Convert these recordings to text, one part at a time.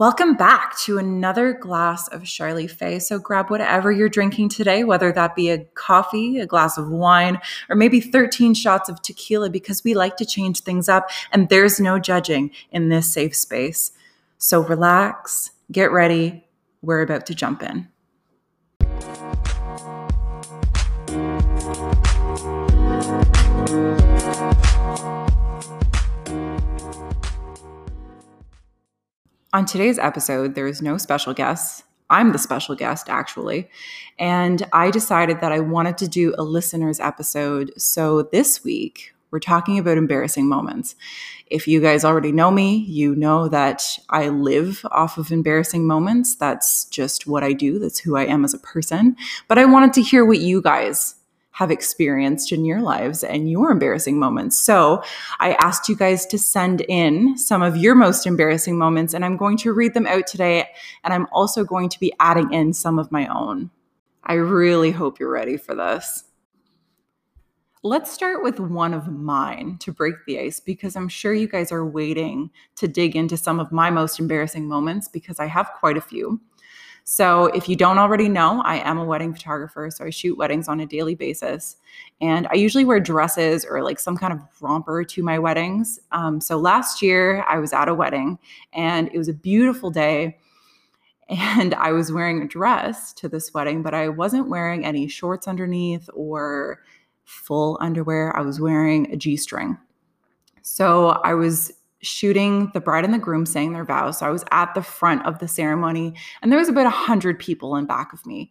Welcome back to another glass of Sharlie Faye. So grab whatever you're drinking today, whether that be a coffee, a glass of wine, or maybe 13 shots of tequila, because we like to change things up and there's no judging in this safe space. So relax, get ready. We're about to jump in. On today's episode, there is no special guest. I'm the special guest, actually. And I decided that I wanted to do a listener's episode. So this week, we're talking about embarrassing moments. If you guys already know me, you know that I live off of embarrassing moments. That's just what I do, that's who I am as a person. But I wanted to hear what you guys have experienced in your lives and your embarrassing moments. So I asked you guys to send in some of your most embarrassing moments, and I'm going to read them out today. And I'm also going to be adding in some of my own. I really hope you're ready for this. Let's start with one of mine to break the ice because I'm sure you guys are waiting to dig into some of my most embarrassing moments because I have quite a few. So, if you don't already know, I am a wedding photographer. So, I shoot weddings on a daily basis. And I usually wear dresses or like some kind of romper to my weddings. Um, so, last year I was at a wedding and it was a beautiful day. And I was wearing a dress to this wedding, but I wasn't wearing any shorts underneath or full underwear. I was wearing a G string. So, I was shooting the bride and the groom saying their vows. So I was at the front of the ceremony and there was about a hundred people in back of me.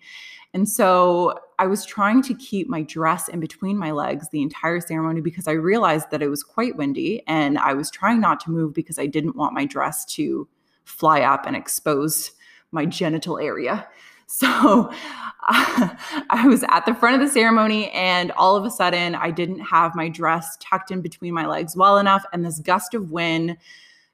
And so I was trying to keep my dress in between my legs the entire ceremony because I realized that it was quite windy and I was trying not to move because I didn't want my dress to fly up and expose my genital area. So I was at the front of the ceremony, and all of a sudden, I didn't have my dress tucked in between my legs well enough. And this gust of wind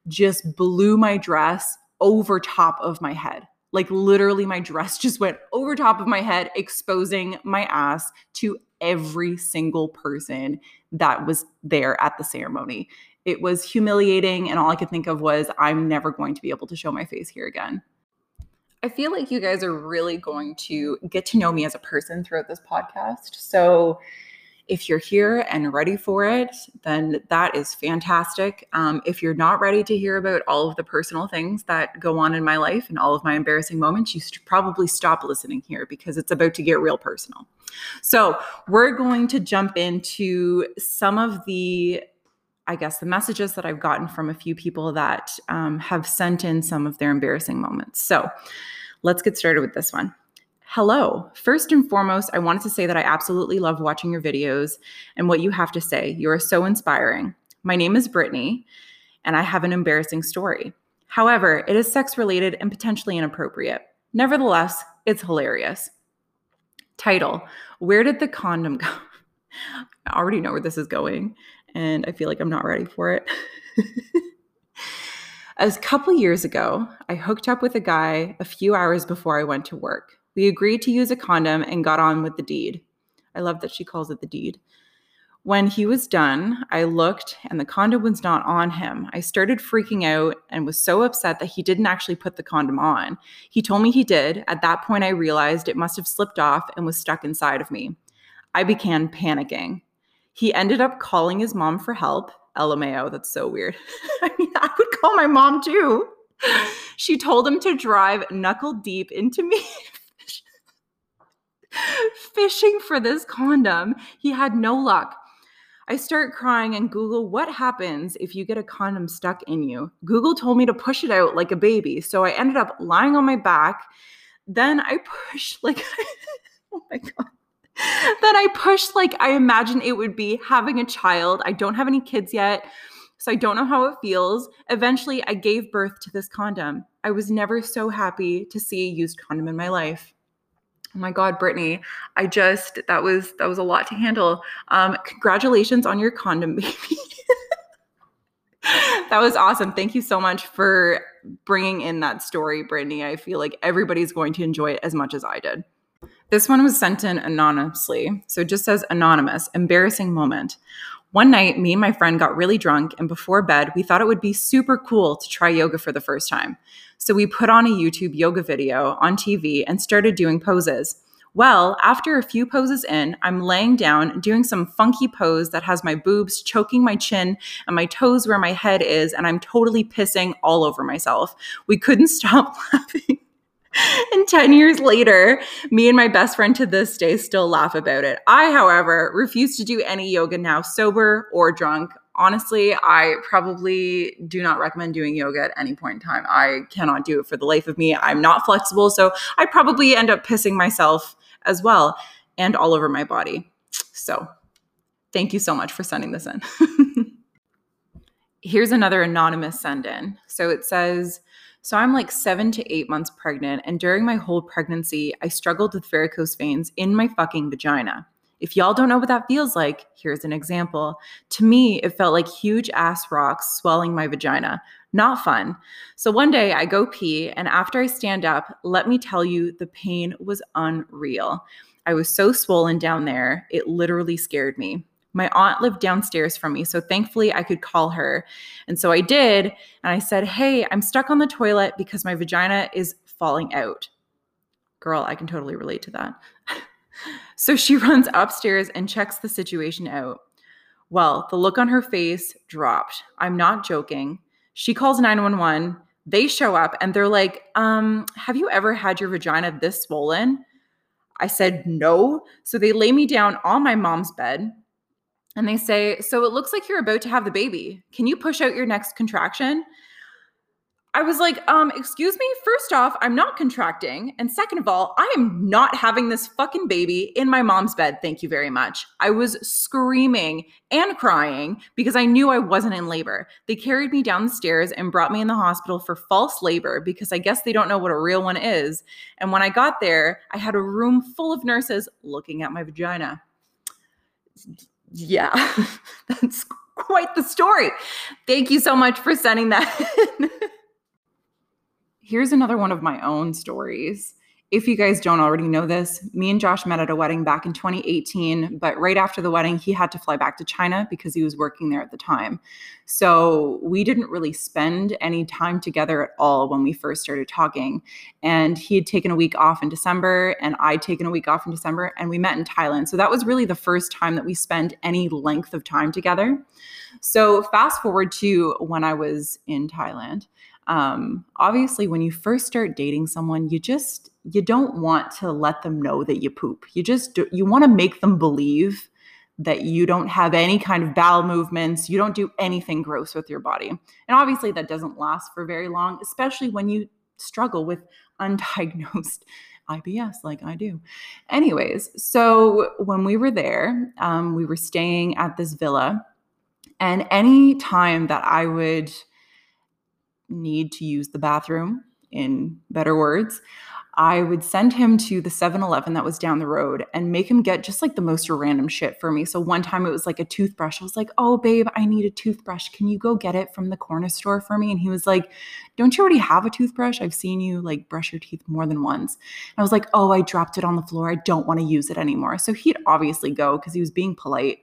just blew my dress over top of my head. Like literally, my dress just went over top of my head, exposing my ass to every single person that was there at the ceremony. It was humiliating, and all I could think of was, I'm never going to be able to show my face here again. I feel like you guys are really going to get to know me as a person throughout this podcast. So, if you're here and ready for it, then that is fantastic. Um, if you're not ready to hear about all of the personal things that go on in my life and all of my embarrassing moments, you should probably stop listening here because it's about to get real personal. So, we're going to jump into some of the I guess, the messages that I've gotten from a few people that um, have sent in some of their embarrassing moments. So let's get started with this one. Hello. First and foremost, I wanted to say that I absolutely love watching your videos and what you have to say. You are so inspiring. My name is Brittany, and I have an embarrassing story. However, it is sex related and potentially inappropriate. Nevertheless, it's hilarious. Title Where did the condom go? I already know where this is going and I feel like I'm not ready for it. a couple years ago, I hooked up with a guy a few hours before I went to work. We agreed to use a condom and got on with the deed. I love that she calls it the deed. When he was done, I looked and the condom was not on him. I started freaking out and was so upset that he didn't actually put the condom on. He told me he did. At that point, I realized it must have slipped off and was stuck inside of me. I began panicking. He ended up calling his mom for help. LMAO, that's so weird. I mean, I would call my mom too. She told him to drive knuckle deep into me fishing for this condom. He had no luck. I start crying and Google what happens if you get a condom stuck in you. Google told me to push it out like a baby. So I ended up lying on my back. Then I pushed like, oh my God that I pushed like I imagine it would be having a child. I don't have any kids yet, so I don't know how it feels. Eventually, I gave birth to this condom. I was never so happy to see a used condom in my life. Oh my God, Brittany, I just that was that was a lot to handle. Um, congratulations on your condom, baby. that was awesome. Thank you so much for bringing in that story, Brittany. I feel like everybody's going to enjoy it as much as I did. This one was sent in anonymously. So it just says anonymous, embarrassing moment. One night, me and my friend got really drunk, and before bed, we thought it would be super cool to try yoga for the first time. So we put on a YouTube yoga video on TV and started doing poses. Well, after a few poses in, I'm laying down doing some funky pose that has my boobs choking my chin and my toes where my head is, and I'm totally pissing all over myself. We couldn't stop laughing. and 10 years later, me and my best friend to this day still laugh about it. I, however, refuse to do any yoga now, sober or drunk. Honestly, I probably do not recommend doing yoga at any point in time. I cannot do it for the life of me. I'm not flexible, so I probably end up pissing myself as well and all over my body. So, thank you so much for sending this in. Here's another anonymous send in. So it says, so I'm like seven to eight months pregnant, and during my whole pregnancy, I struggled with varicose veins in my fucking vagina. If y'all don't know what that feels like, here's an example. To me, it felt like huge ass rocks swelling my vagina. Not fun. So one day I go pee, and after I stand up, let me tell you, the pain was unreal. I was so swollen down there, it literally scared me. My aunt lived downstairs from me, so thankfully I could call her. And so I did, and I said, Hey, I'm stuck on the toilet because my vagina is falling out. Girl, I can totally relate to that. so she runs upstairs and checks the situation out. Well, the look on her face dropped. I'm not joking. She calls 911. They show up and they're like, um, Have you ever had your vagina this swollen? I said, No. So they lay me down on my mom's bed and they say, So it looks like you're about to have the baby. Can you push out your next contraction? I was like, um, excuse me. First off, I'm not contracting. And second of all, I am not having this fucking baby in my mom's bed. Thank you very much. I was screaming and crying because I knew I wasn't in labor. They carried me down the stairs and brought me in the hospital for false labor because I guess they don't know what a real one is. And when I got there, I had a room full of nurses looking at my vagina yeah, that's quite the story. Thank you so much for sending that Here's another one of my own stories. If you guys don't already know this, me and Josh met at a wedding back in 2018, but right after the wedding, he had to fly back to China because he was working there at the time. So we didn't really spend any time together at all when we first started talking. And he had taken a week off in December, and I'd taken a week off in December, and we met in Thailand. So that was really the first time that we spent any length of time together. So fast forward to when I was in Thailand um, obviously when you first start dating someone you just you don't want to let them know that you poop you just do, you want to make them believe that you don't have any kind of bowel movements you don't do anything gross with your body and obviously that doesn't last for very long especially when you struggle with undiagnosed IBS like I do. Anyways, so when we were there, um, we were staying at this villa, and any time that I would need to use the bathroom, in better words, I would send him to the 7 Eleven that was down the road and make him get just like the most random shit for me. So one time it was like a toothbrush. I was like, oh, babe, I need a toothbrush. Can you go get it from the corner store for me? And he was like, don't you already have a toothbrush? I've seen you like brush your teeth more than once. And I was like, oh, I dropped it on the floor. I don't want to use it anymore. So he'd obviously go because he was being polite.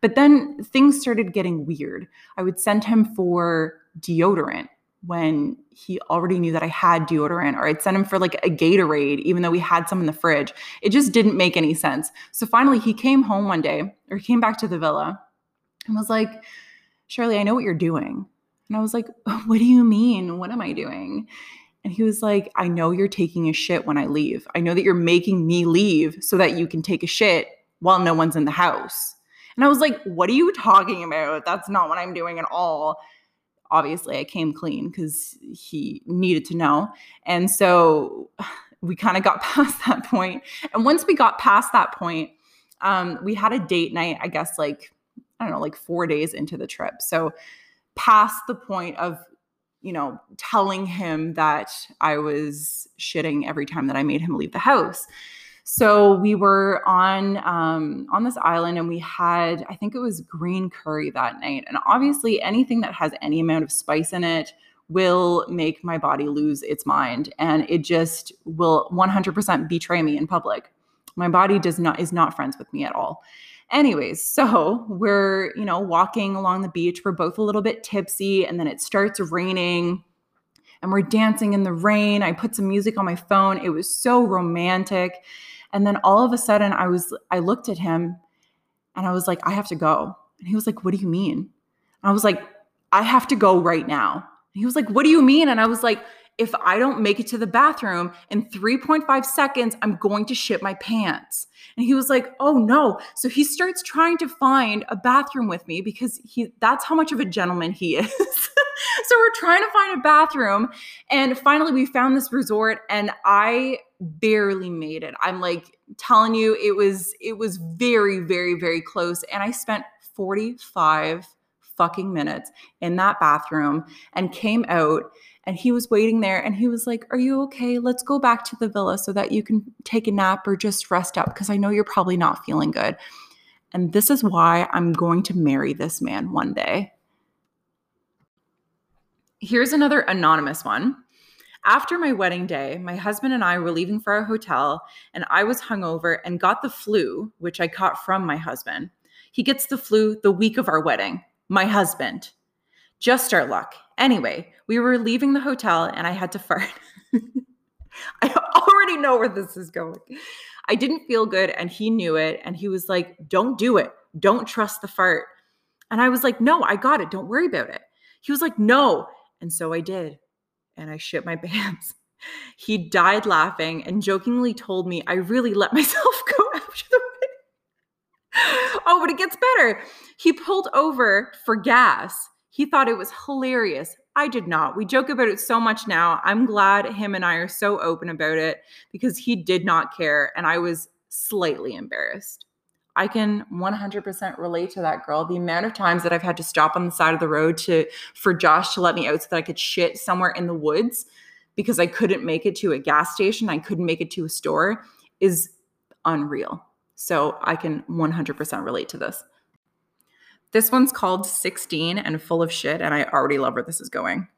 But then things started getting weird. I would send him for deodorant when he already knew that I had deodorant, or I'd send him for like a Gatorade, even though we had some in the fridge. It just didn't make any sense. So finally, he came home one day, or came back to the villa and was like, Sharlie, I know what you're doing. And I was like, What do you mean? What am I doing? And he was like, I know you're taking a shit when I leave. I know that you're making me leave so that you can take a shit while no one's in the house. And I was like, What are you talking about? That's not what I'm doing at all obviously I came clean because he needed to know. And so we kind of got past that point. And once we got past that point, um, we had a date night, I guess, like, I don't know, like four days into the trip. So past the point of, you know, telling him that I was shitting every time that I made him leave the house. So we were on um, on this island, and we had I think it was green curry that night. And obviously, anything that has any amount of spice in it will make my body lose its mind, and it just will 100% betray me in public. My body does not is not friends with me at all. Anyways, so we're, you know, walking along the beach. We're both a little bit tipsy, and then it starts raining and we're dancing in the rain. I put some music on my phone. It was so romantic. And then all of a sudden I was I looked at him and I was like, I have to go. And he was like, What do you mean? And I was like, I have to go right now. And he was like, What do you mean? And I was like, if I don't make it to the bathroom in 3.5 seconds, I'm going to shit my pants. And he was like, "Oh no." So he starts trying to find a bathroom with me because he that's how much of a gentleman he is. so we're trying to find a bathroom and finally we found this resort and I barely made it. I'm like telling you it was it was very very very close and I spent 45 fucking minutes in that bathroom and came out and he was waiting there and he was like, Are you okay? Let's go back to the villa so that you can take a nap or just rest up because I know you're probably not feeling good. And this is why I'm going to marry this man one day. Here's another anonymous one. After my wedding day, my husband and I were leaving for our hotel, and I was hungover and got the flu, which I caught from my husband. He gets the flu the week of our wedding. My husband. Just our luck. Anyway, we were leaving the hotel and I had to fart. I already know where this is going. I didn't feel good and he knew it. And he was like, Don't do it. Don't trust the fart. And I was like, No, I got it. Don't worry about it. He was like, No. And so I did. And I shit my pants. He died laughing and jokingly told me I really let myself go after the wedding. oh, but it gets better. He pulled over for gas he thought it was hilarious. I did not. We joke about it so much now. I'm glad him and I are so open about it because he did not care and I was slightly embarrassed. I can 100% relate to that girl. The amount of times that I've had to stop on the side of the road to for Josh to let me out so that I could shit somewhere in the woods because I couldn't make it to a gas station, I couldn't make it to a store is unreal. So I can 100% relate to this. This one's called 16 and full of shit, and I already love where this is going.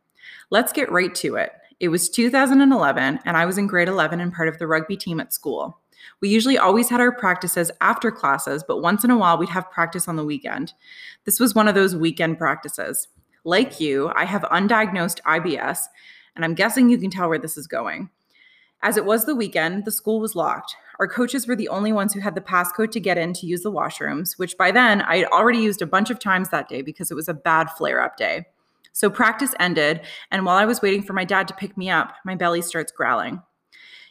Let's get right to it. It was 2011, and I was in grade 11 and part of the rugby team at school. We usually always had our practices after classes, but once in a while we'd have practice on the weekend. This was one of those weekend practices. Like you, I have undiagnosed IBS, and I'm guessing you can tell where this is going. As it was the weekend, the school was locked. Our coaches were the only ones who had the passcode to get in to use the washrooms, which by then I had already used a bunch of times that day because it was a bad flare up day. So practice ended, and while I was waiting for my dad to pick me up, my belly starts growling.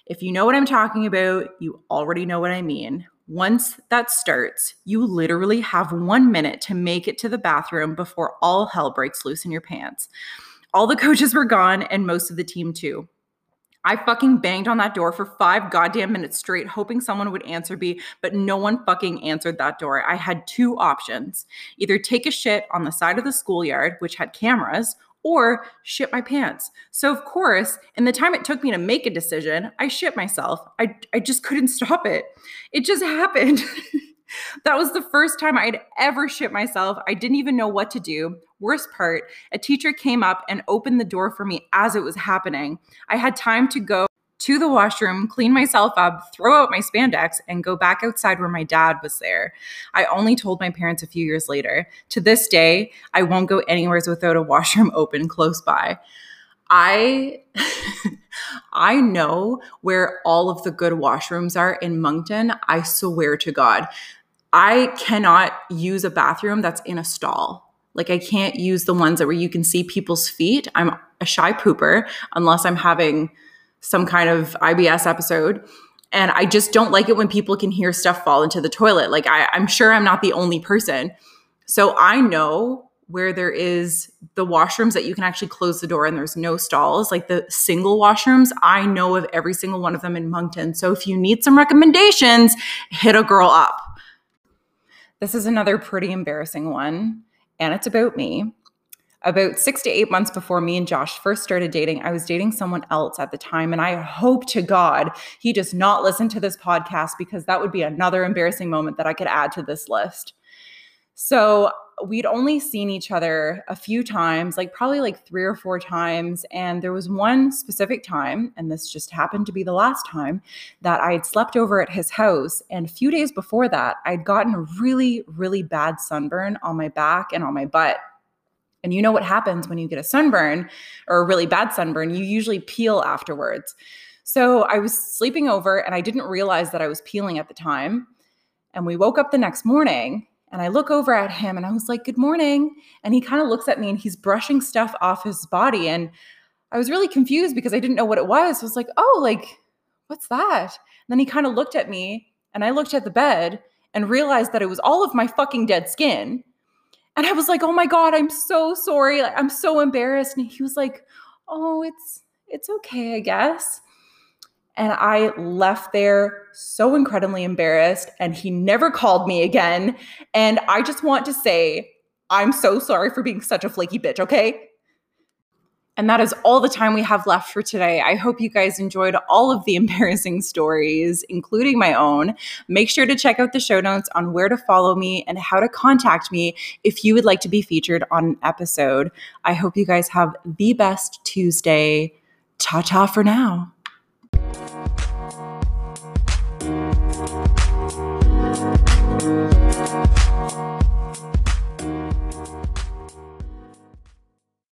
If you know what I'm talking about, you already know what I mean. Once that starts, you literally have one minute to make it to the bathroom before all hell breaks loose in your pants. All the coaches were gone, and most of the team too. I fucking banged on that door for five goddamn minutes straight, hoping someone would answer me, but no one fucking answered that door. I had two options either take a shit on the side of the schoolyard, which had cameras, or shit my pants. So, of course, in the time it took me to make a decision, I shit myself. I, I just couldn't stop it. It just happened. that was the first time I'd ever shit myself. I didn't even know what to do. Worst part, a teacher came up and opened the door for me as it was happening. I had time to go to the washroom, clean myself up, throw out my spandex, and go back outside where my dad was there. I only told my parents a few years later. To this day, I won't go anywhere without a washroom open close by. I I know where all of the good washrooms are in Moncton. I swear to God. I cannot use a bathroom that's in a stall. Like I can't use the ones that where you can see people's feet. I'm a shy pooper unless I'm having some kind of IBS episode. And I just don't like it when people can hear stuff fall into the toilet. Like I, I'm sure I'm not the only person. So I know where there is the washrooms that you can actually close the door and there's no stalls, like the single washrooms. I know of every single one of them in Moncton. So if you need some recommendations, hit a girl up. This is another pretty embarrassing one, and it's about me. About six to eight months before me and Josh first started dating, I was dating someone else at the time. And I hope to God he does not listen to this podcast because that would be another embarrassing moment that I could add to this list. So we'd only seen each other a few times, like probably like three or four times. And there was one specific time, and this just happened to be the last time, that I had slept over at his house. And a few days before that, I'd gotten a really, really bad sunburn on my back and on my butt. And you know what happens when you get a sunburn or a really bad sunburn? You usually peel afterwards. So I was sleeping over and I didn't realize that I was peeling at the time. And we woke up the next morning and I look over at him and I was like, Good morning. And he kind of looks at me and he's brushing stuff off his body. And I was really confused because I didn't know what it was. I was like, Oh, like, what's that? And then he kind of looked at me and I looked at the bed and realized that it was all of my fucking dead skin. And I was like, "Oh my god, I'm so sorry. Like, I'm so embarrassed." And he was like, "Oh, it's it's okay, I guess." And I left there so incredibly embarrassed. And he never called me again. And I just want to say, I'm so sorry for being such a flaky bitch, okay? And that is all the time we have left for today. I hope you guys enjoyed all of the embarrassing stories, including my own. Make sure to check out the show notes on where to follow me and how to contact me if you would like to be featured on an episode. I hope you guys have the best Tuesday. Ta ta for now.